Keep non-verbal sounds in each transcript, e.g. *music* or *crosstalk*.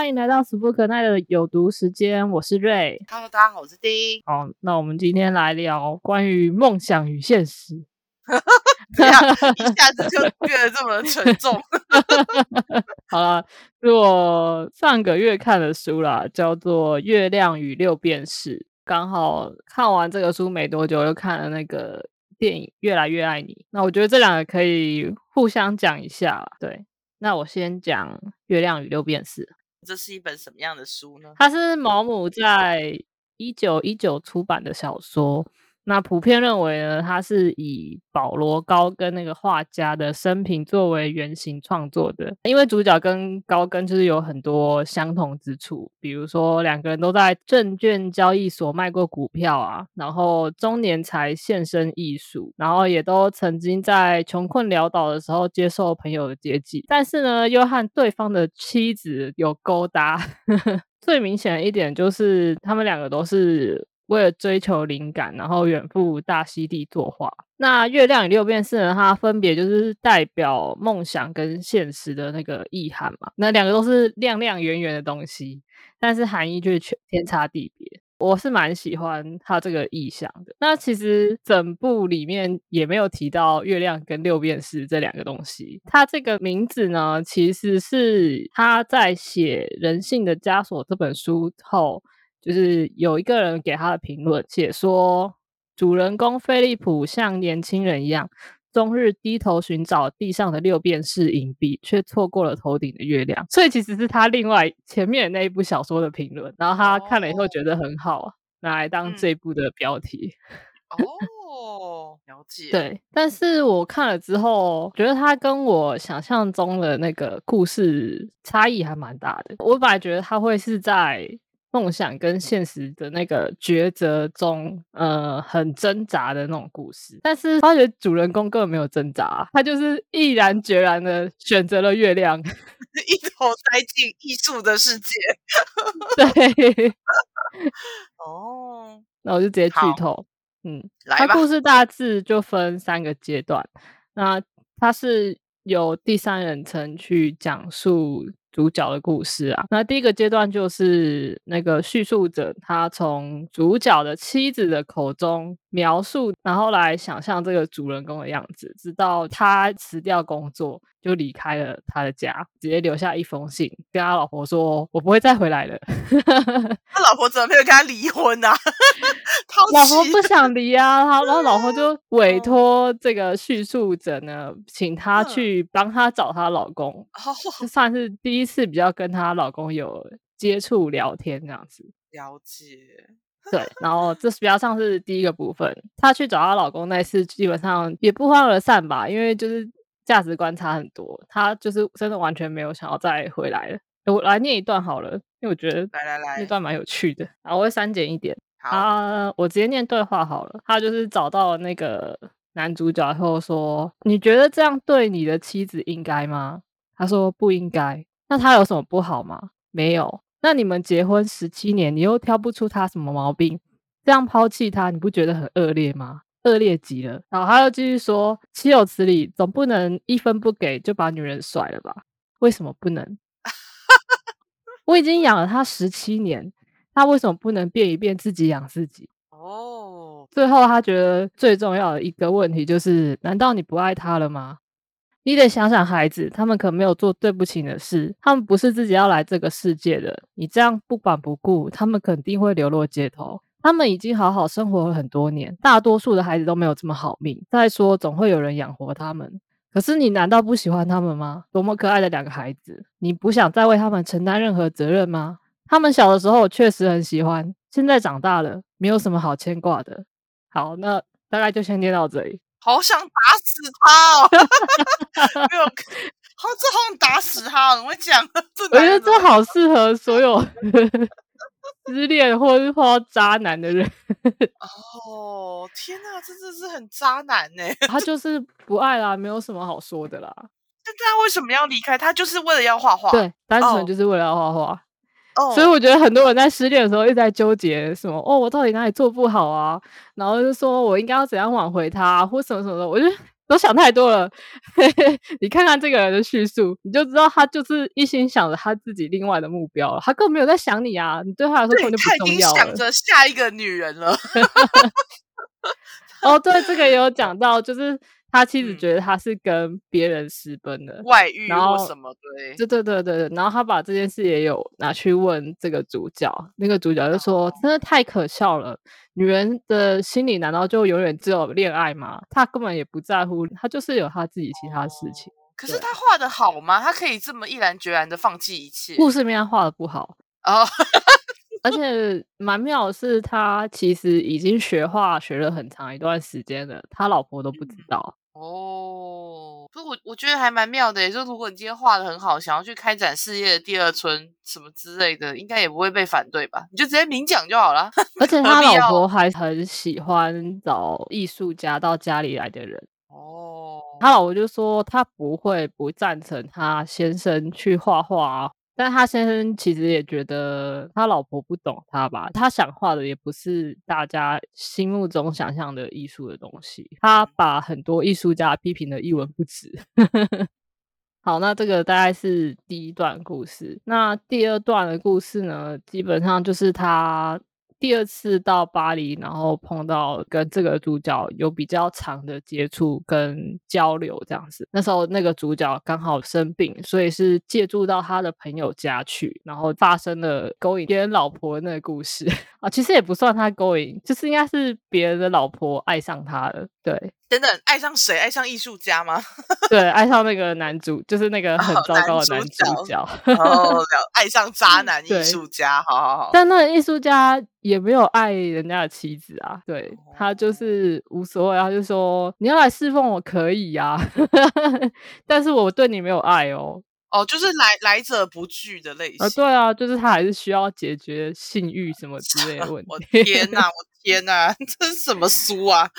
欢迎来到史不可耐的有毒时间，我是瑞。Hello，大家好，我是丁。好，那我们今天来聊关于梦想与现实。*laughs* 这样一下子就变得这么沉重。*laughs* 好了，是我上个月看的书啦，叫做《月亮与六便士》。刚好看完这个书没多久，又看了那个电影《越来越爱你》。那我觉得这两个可以互相讲一下啦。对，那我先讲《月亮与六便士》。这是一本什么样的书呢？它是毛姆在一九一九出版的小说。那普遍认为呢，它是以保罗高跟那个画家的生平作为原型创作的。因为主角跟高跟就是有很多相同之处，比如说两个人都在证券交易所卖过股票啊，然后中年才现身艺术，然后也都曾经在穷困潦倒的时候接受朋友的接济，但是呢，又和对方的妻子有勾搭。*laughs* 最明显的一点就是，他们两个都是为了追求灵感，然后远赴大溪地作画。那月亮与六便士呢，它分别就是代表梦想跟现实的那个意涵嘛。那两个都是亮亮圆圆的东西，但是含义就是全天差地别。我是蛮喜欢它这个意象的。那其实整部里面也没有提到月亮跟六便士这两个东西。它这个名字呢，其实是他在写《人性的枷锁》这本书后，就是有一个人给他的评论，写说主人公菲利普像年轻人一样。终日低头寻找地上的六便士银币，却错过了头顶的月亮。所以其实是他另外前面那一部小说的评论，然后他看了以后觉得很好，拿来当这一部的标题。哦，了解。，对，但是我看了之后，觉得他跟我想象中的那个故事差异还蛮大的。我本来觉得他会是在梦想跟现实的那个抉择中，呃，很挣扎的那种故事。但是发觉主人公根本没有挣扎，他就是毅然决然的选择了月亮。*laughs* 一头栽进艺术的世界。*laughs* 对，哦，那我就直接剧透。嗯，来吧。它故事大致就分三个阶段。那它是由第三人称去讲述主角的故事啊。那第一个阶段就是那个叙述者他从主角的妻子的口中描述，然后来想象这个主人公的样子，直到他辞掉工作就离开了他的家，直接留下一封信跟他老婆说：“我不会再回来了。”他老婆怎么没有跟他离婚啊？抛 *laughs* *laughs* 老婆不想离啊，他然后老婆就委哦托这个叙述者呢，请他嗯去帮他找她老公，算是第一次比较跟她老公有接触聊天这样子。了解。对，然后这是比较像是第一个部分，她去找她老公那次基本上也不欢而散吧，因为就是价值观差很多，他就是真的完全没有想要再回来了。我来念一段好了，因为我觉得来来来，那段蛮有趣的，然后我会删减一点。好，啊，我直接念对话好了。他就是找到了那个男主角后说：“你觉得这样对你的妻子应该吗？”他说：“不应该。”那他有什么不好吗？没有。那你们结婚十七年，你又挑不出他什么毛病，这样抛弃他，你不觉得很恶劣吗？恶劣极了。然后他又继续说：“岂有此理！总不能一分不给就把女人甩了吧？为什么不能？我已经养了他十七年，他为什么不能变一变自己养自己？”哦，最后，他觉得最重要的一个问题就是：难道你不爱他了吗？你得想想孩子，他们可没有做对不起你的事，他们不是自己要来这个世界的。你这样不管不顾，他们肯定会流落街头。他们已经好好生活了很多年，大多数的孩子都没有这么好命。再说，总会有人养活他们。可是你难道不喜欢他们吗？多么可爱的两个孩子，你不想再为他们承担任何责任吗？他们小的时候我确实很喜欢，现在长大了，没有什么好牵挂的。好，那大概就先念到这里。好想打死他哦！*laughs* 没有，好，这好想打死他哦，怎么会这样？这我觉得这好适合所有 *laughs* 失恋或者是碰到渣男的人，*laughs* 哦，天哪，这真的是很渣男呢！他就是不爱啦，没有什么好说的啦。*laughs* 那他为什么要离开？他就是为了要画画。，对，单纯哦就是为了要画画。哦，所以我觉得很多人在失恋的时候一直在纠结什么哦，我到底哪里做不好啊？然后就说我应该要怎样挽回他、啊，或什么什么的。我觉得都想太多了。*laughs* 你看看这个人的叙述，你就知道他就是一心想着他自己另外的目标了，他根本没有在想你啊，你对他来说根本就不重要了。想着下一个女人了。*laughs* 哦，对，这个也有讲到，就是他妻子觉得他是跟别人私奔的外遇，然后什么对，对对对对对，然后他把这件事也有拿去问这个主角，那个主角就说：“真的太可笑了，女人的心里难道就永远只有恋爱吗？她根本也不在乎，她就是有她自己其他事情。”可是他画的好吗？他可以这么毅然决然的放弃一切？故事面画的不好哦。而且蛮妙的是，他其实已经学画学了很长一段时间了，他老婆都不知道哦。所以我我觉得还蛮妙的，就如果你今天画的很好，想要去开展事业的第二春什么之类的，应该也不会被反对吧？你就直接明讲就好了。*laughs* 而且他老婆还很喜欢找艺术家到家里来的人哦。他老婆就说，他不会不赞成他先生去画画。但他先生其实也觉得他老婆不懂他吧，他想画的也不是大家心目中想象的艺术的东西，他把很多艺术家批评的一文不值。*laughs* 好，那这个大概是第一段故事，那第二段的故事呢，基本上就是他。第二次到巴黎，然后碰到跟这个主角有比较长的接触跟交流，这样子。那时候那个主角刚好生病，所以是借住到他的朋友家去，然后发生了勾引别人老婆那个故事 *laughs* 啊。其实也不算他勾引，就是应该是别人的老婆爱上他了。对。等等，爱上谁？爱上艺术家吗？*laughs* 对，爱上那个男主，就是那个很糟糕的男主角。哦，爱上渣 *laughs* 男艺术家，好好好。但那个艺术家也没有爱人家的妻子啊，对他就是无所谓，他就说你要来侍奉我可以呀，*laughs* 但是我对你没有爱哦。哦，就是来来者不拒的类型。啊，对啊，就是他还是需要解决性欲什么之类的问题。我天哪！我。天呐，*laughs* 这是什么书啊？*laughs*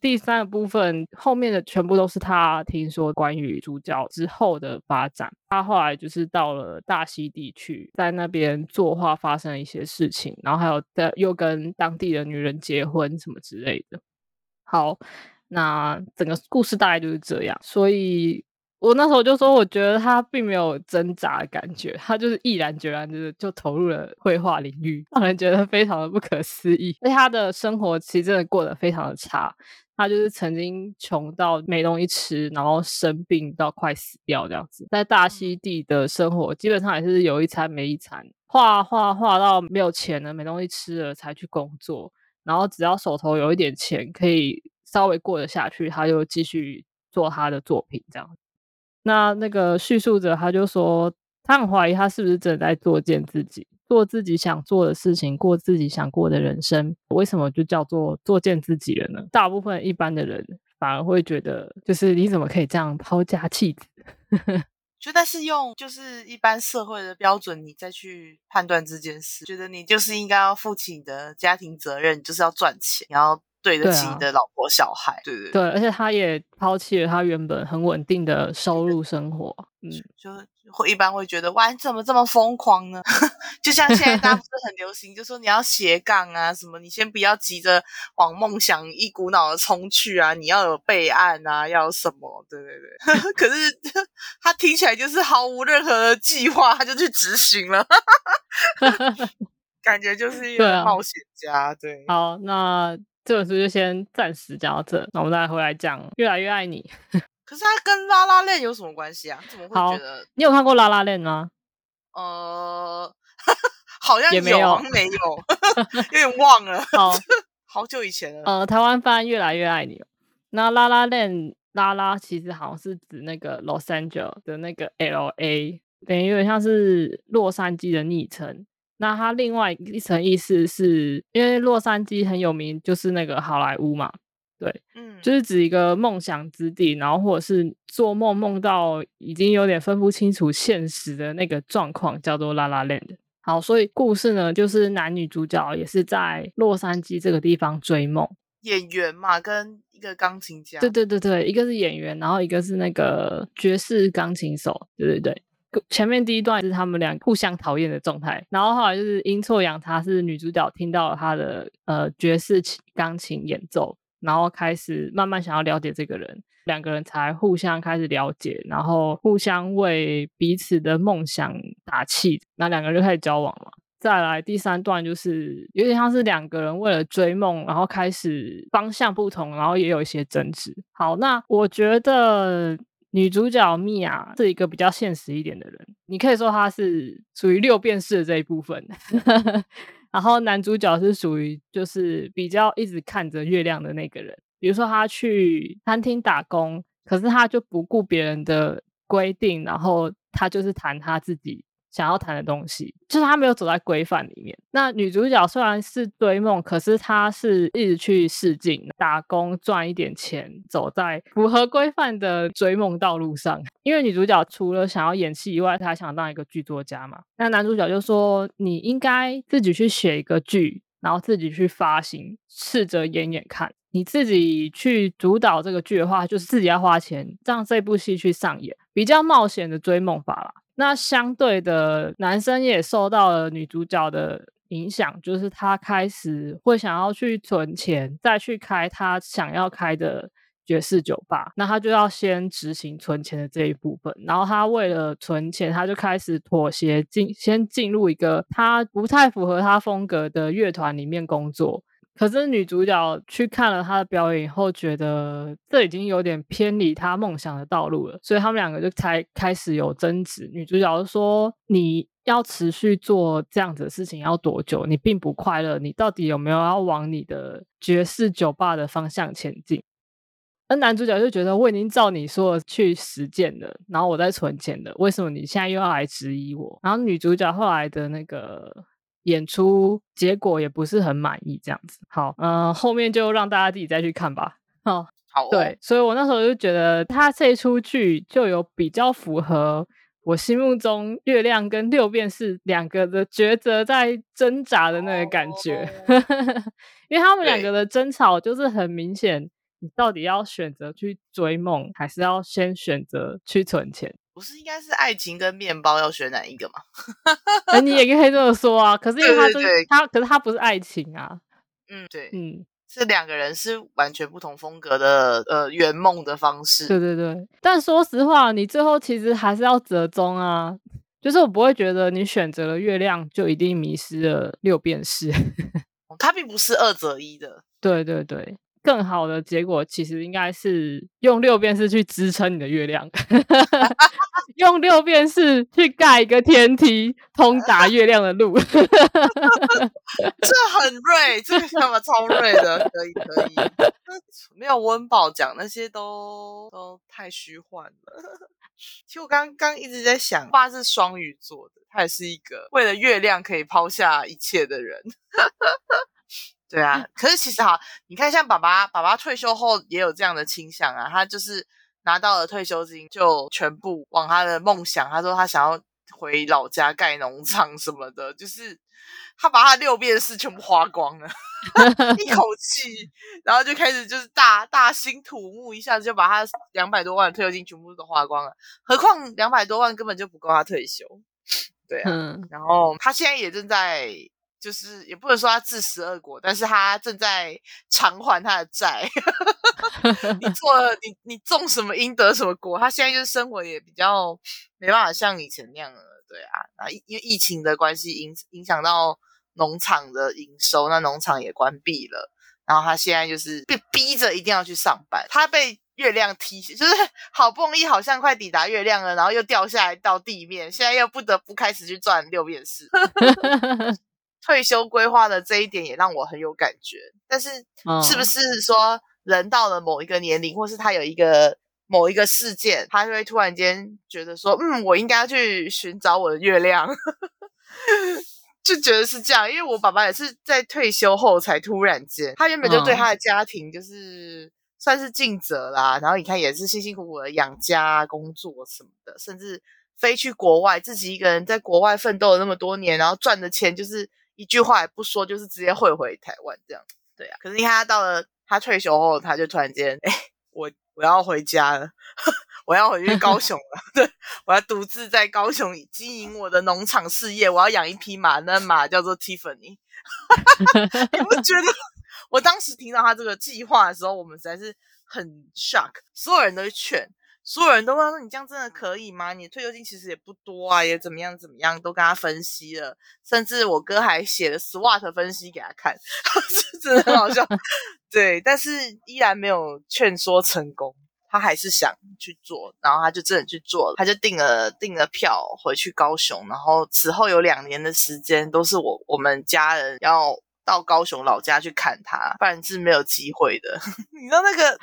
第三个部分后面的全部都是他听说关于主角之后的发展。他后来就是到了大溪地区，在那边作画，发生了一些事情，然后还有在又跟当地的女人结婚什么之类的。好，那整个故事大概就是这样。所以。我那时候就说，我觉得他并没有挣扎的感觉，他就是毅然决然的就投入了绘画领域，让人觉得非常的不可思议。而且他的生活其实真的过得非常的差，他就是曾经穷到没东西吃，然后生病到快死掉这样子。在大溪地的生活基本上也是有一餐没一餐，画画画到没有钱了，没东西吃了才去工作，然后只要手头有一点钱可以稍微过得下去，他就继续做他的作品这样。那那个叙述者他就说，他很怀疑他是不是真的在作践自己，做自己想做的事情，过自己想过的人生。为什么就叫做作践自己了呢？大部分一般的人反而会觉得，就是你怎么可以这样抛家弃子？*laughs* 觉得是用就是一般社会的标准，你再去判断这件事，觉得你就是应该要负起你的家庭责任，就是要赚钱，然后。对得起你的老婆小孩，对对对，而且他也抛弃了他原本很稳定的收入生活，嗯，就会一般会觉得哇，你怎么这么疯狂呢？*laughs* 就像现在大家不是很流行，就说你要斜杠啊，什么你先不要急着往梦想一股脑的冲去啊，你要有备案啊，要什么？对对对，*laughs* 可是他听起来就是毫无任何的计划，他就去执行了，*laughs* 感觉就是一个冒险家。对，好，那。这本书就先暂时讲到这，那我们再回来讲《越来越爱你》。*laughs* 可是它跟拉拉链有什么关系啊？怎么会觉得？你有看过拉拉链吗？呃，*laughs* 好像也没有，没有，*laughs* 有点忘了。好，好久以前了。呃，台湾翻《越来越爱你》。那拉拉链拉拉其实好像是指那个 Los Angeles 的那个 L A，等于有点像是洛杉矶的昵称。那它另外一层意思是因为洛杉矶很有名，就是那个好莱坞嘛，对，嗯，就是指一个梦想之地，然后或者是做梦梦到已经有点分不清楚现实的那个状况，叫做拉拉 land。好，所以故事呢，就是男女主角也是在洛杉矶这个地方追梦，演员嘛，跟一个钢琴家，对对对对，一个是演员，然后一个是那个爵士钢琴手，对对对。前面第一段是他们俩互相讨厌的状态，然后后来就是阴错阳差，是女主角听到了他的呃爵士钢琴演奏，然后开始慢慢想要了解这个人，两个人才互相开始了解，然后互相为彼此的梦想打气，那两个人就开始交往了。再来第三段就是有点像是两个人为了追梦，然后开始方向不同，然后也有一些争执。好，那我觉得女主角米娅是一个比较现实一点的人，你可以说她是属于六便士的这一部分。*laughs* 然后男主角是属于就是比较一直看着月亮的那个人，比如说他去餐厅打工，可是他就不顾别人的规定，然后他就是谈他自己。想要谈的东西，就是他没有走在规范里面。那女主角虽然是追梦，可是她是一直去试镜、打工赚一点钱，走在符合规范的追梦道路上。因为女主角除了想要演戏以外，她还想当一个剧作家嘛。那男主角就说：“你应该自己去写一个剧，然后自己去发行，试着演演看。你自己去主导这个剧的话，就是自己要花钱让这部戏去上演，比较冒险的追梦法啦。”那相对的，男生也受到了女主角的影响，就是他开始会想要去存钱，再去开他想要开的爵士酒吧。那他就要先执行存钱的这一部分，然后他为了存钱，他就开始妥协进，先进入一个他不太符合他风格的乐团里面工作。可是女主角去看了他的表演以后，觉得这已经有点偏离他梦想的道路了，所以他们两个就才开始有争执。女主角说：“你要持续做这样子的事情要多久？你并不快乐，你到底有没有要往你的爵士酒吧的方向前进？”而男主角就觉得：“我已经照你说的去实践了，然后我在存钱了，为什么你现在又要来质疑我？”然后女主角后来的那个。演出结果也不是很满意，这样子。好，嗯，后面就让大家自己再去看吧。好，*laughs* 好，对，所以我那时候就觉得他这一出剧就有比较符合我心目中月亮跟六便士两个的抉择在挣扎的那个感觉，*laughs* 因为他们两个的争吵就是很明显，你到底要选择去追梦，还是要先选择去存钱？不是应该是爱情跟面包要选哪一个吗？哎，你也可以这么说啊。可是因为他是他，可是他不是爱情啊。嗯，对，嗯，是两个人是完全不同风格的呃圆梦的方式。对对对，但说实话，你最后其实还是要折中啊。就是我不会觉得你选择了月亮就一定迷失了六便士。*laughs* 它并不是二择一的。对对对。更好的结果其实应该是用六便士去支撑你的月亮 *laughs* *laughs* 用六便士去盖一个天梯通达月亮的路。*laughs* 这很锐，这个想法超锐的，可以可以。没有温饱讲那些都都太虚幻了。其实我刚刚一直在想，爸是双鱼座的，他也是一个为了月亮可以抛下一切的人。对啊，可是其实哈，你看像爸爸，爸爸退休后也有这样的倾向啊。他就是拿到了退休金，就全部往他的梦想。他说他想要回老家盖农场什么的，就是他把他六便士全部花光了，*laughs* 一口 *laughs* 气，然后就开始就是大大兴土木，一下子就把他两百多万退休金全部都花光了。何况两百多万根本就不够他退休。*laughs* 对啊，然后他现在也正在。就是也不能说他自食恶果，但是他正在偿还他的债。*laughs* 你 *laughs* 做了你你种什么因得什么果，他现在就是生活也比较没办法像以前那样了。对啊，啊，因为疫情的关系影影响到农场的营收，那农场也关闭了。然后他现在就是被逼着一定要去上班，他被月亮踢，就是 *laughs* 好不容易好像快抵达月亮了，然后又掉下来到地面，现在又不得不开始去转六便士。退休规划的这一点也让我很有感觉，但是是不是说人到了某一个年龄，或是他有一个某一个事件，他就会突然间觉得说，嗯，我应该要去寻找我的月亮，*laughs* 就觉得是这样。因为我爸爸也是在退休后才突然间，他原本就对他的家庭就是算是尽责啦，然后你看也是辛辛苦苦的养家、工作什么的，甚至飞去国外，自己一个人在国外奋斗了那么多年，然后赚的钱就是。一句话也不说，就是直接汇回台湾这样。对啊，可是你看他到了他退休后，他就突然间，哎，我我要回家了，*laughs* 我要回去高雄了。*laughs* 对，我要独自在高雄经营我的农场事业，我要养一匹马，那马叫做 Tiffany。*laughs* 你不觉得我当时听到他这个计划的时候，我们实在是很 shock，所有人都劝，所有人都问说：“你这样真的可以吗？你退休金其实也不多啊，也怎么样怎么样，都跟他分析了，甚至我哥还写了 SWOT 分析给他看，*laughs* 真的很好笑。对，但是依然没有劝说成功。他还是想去做，然后他就真的去做了，他就订了订了票回去高雄，然后此后有两年的时间都是我我们家人要到高雄老家去看他，不然是没有机会的。*laughs* 你知道那个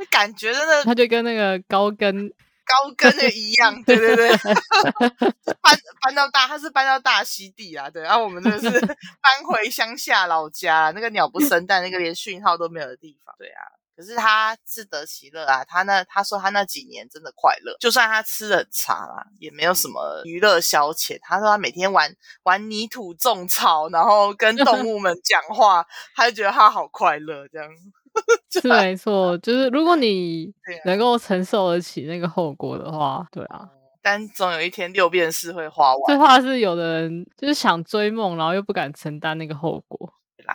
那感觉真的，他就跟那个高跟高跟的一样，对对对，*laughs* 搬搬到大他是搬到大溪地啊，对，然后我们就是 *laughs* 搬回乡下老家，那个鸟不生蛋，那个连讯号都没有的地方，对啊。可是他自得其乐啊，他那他说他那几年真的快乐，就算他吃的很差啦，也没有什么娱乐消遣。他说他每天玩玩泥土种草，然后跟动物们讲话，他就觉得他好快乐。这样 *laughs* 是没错，就是如果你能够承受得起那个后果的话，对啊。但总有一天六便士会花完。这话是有的人就是想追梦，然后又不敢承担那个后果。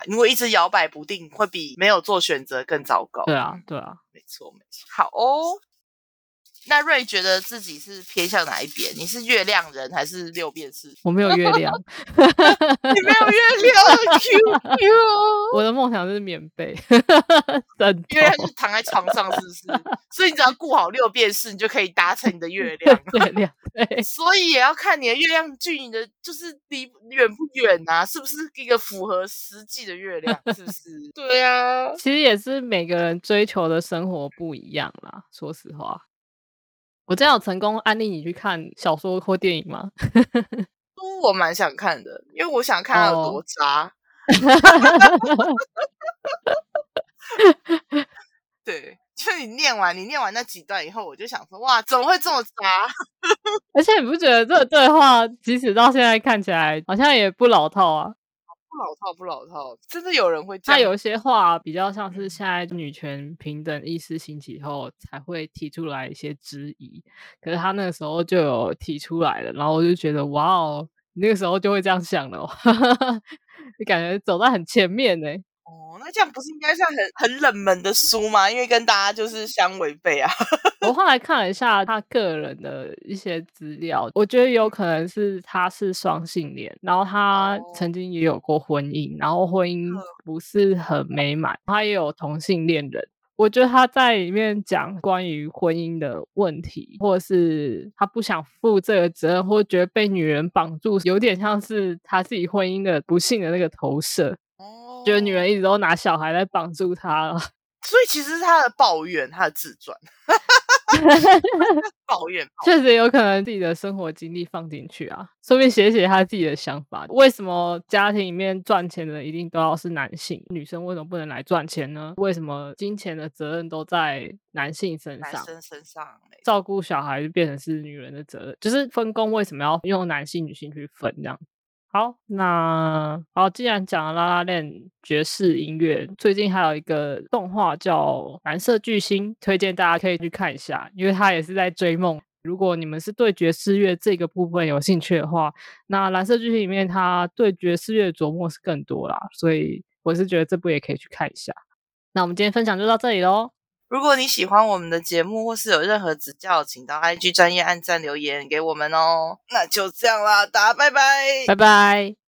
如果一直摇摆不定，会比没有做选择更糟糕。对啊，对啊，没错，没错。好哦。那瑞觉得自己是偏向哪一边？你是月亮人还是六便士？*laughs* 我没有月亮，你没有月亮，Q Q。*laughs* 我的梦想就是免被，因为就躺在床上，是不是？所以你只要顾好六便士，你就可以达成你的月亮。月亮，对。所以也要看你的月亮距你的就是离远不远啊？是不是一个符合实际的月亮？是不是？*laughs* 对啊。其实也是每个人追求的生活不一样啦。说实话。我真有成功安利你去看小说或电影吗？*laughs* 书我蛮想看的，因为我想看他有多渣。*laughs* 对，就你念完，你念完那几段以后，我就想说，哇，怎么会这么渣？*laughs* 而且你不觉得这个对话，即使到现在看起来好像也不老套啊？不老套，不老套，真的有人会。他有一些话比较像是现在女权平等意识兴起后才会提出来一些质疑，可是他那个时候就有提出来了，然后我就觉得哇哦，那个时候就会这样想了，*laughs* 你感觉走在很前面呢。哦，那这样不是应该算很很冷门的书吗？因为跟大家就是相违背啊。*laughs* 我后来看了一下他个人的一些资料，我觉得有可能是他是双性恋，然后他曾经也有过婚姻，然后婚姻不是很美满，他也有同性恋人。我觉得他在里面讲关于婚姻的问题，或者是他不想负这个责任，或者觉得被女人绑住，有点像是他自己婚姻的不幸的那个投射。觉得女人一直都拿小孩来绑住他了，*laughs* 所以其实是他的抱怨，他的自传，*laughs* 抱怨，确实有可能自己的生活经历放进去啊，顺便写写他自己的想法。为什么家庭里面赚钱的一定都要是男性？女生为什么不能来赚钱呢？为什么金钱的责任都在男性身上？男生身上照顾小孩就变成是女人的责任，就是分工为什么要用男性、女性去分这样？好，那好，既然讲了拉拉链爵士音乐，最近还有一个动画叫《蓝色巨星》，推荐大家可以去看一下，因为它也是在追梦。如果你们是对爵士乐这个部分有兴趣的话，那《蓝色巨星》里面它对爵士乐琢磨是更多啦，所以我是觉得这部也可以去看一下。那我们今天分享就到这里喽。如果你喜欢我们的节目，或是有任何指教，请到 IG 专业按赞留言给我们哦。那就这样啦，大家拜拜，拜拜。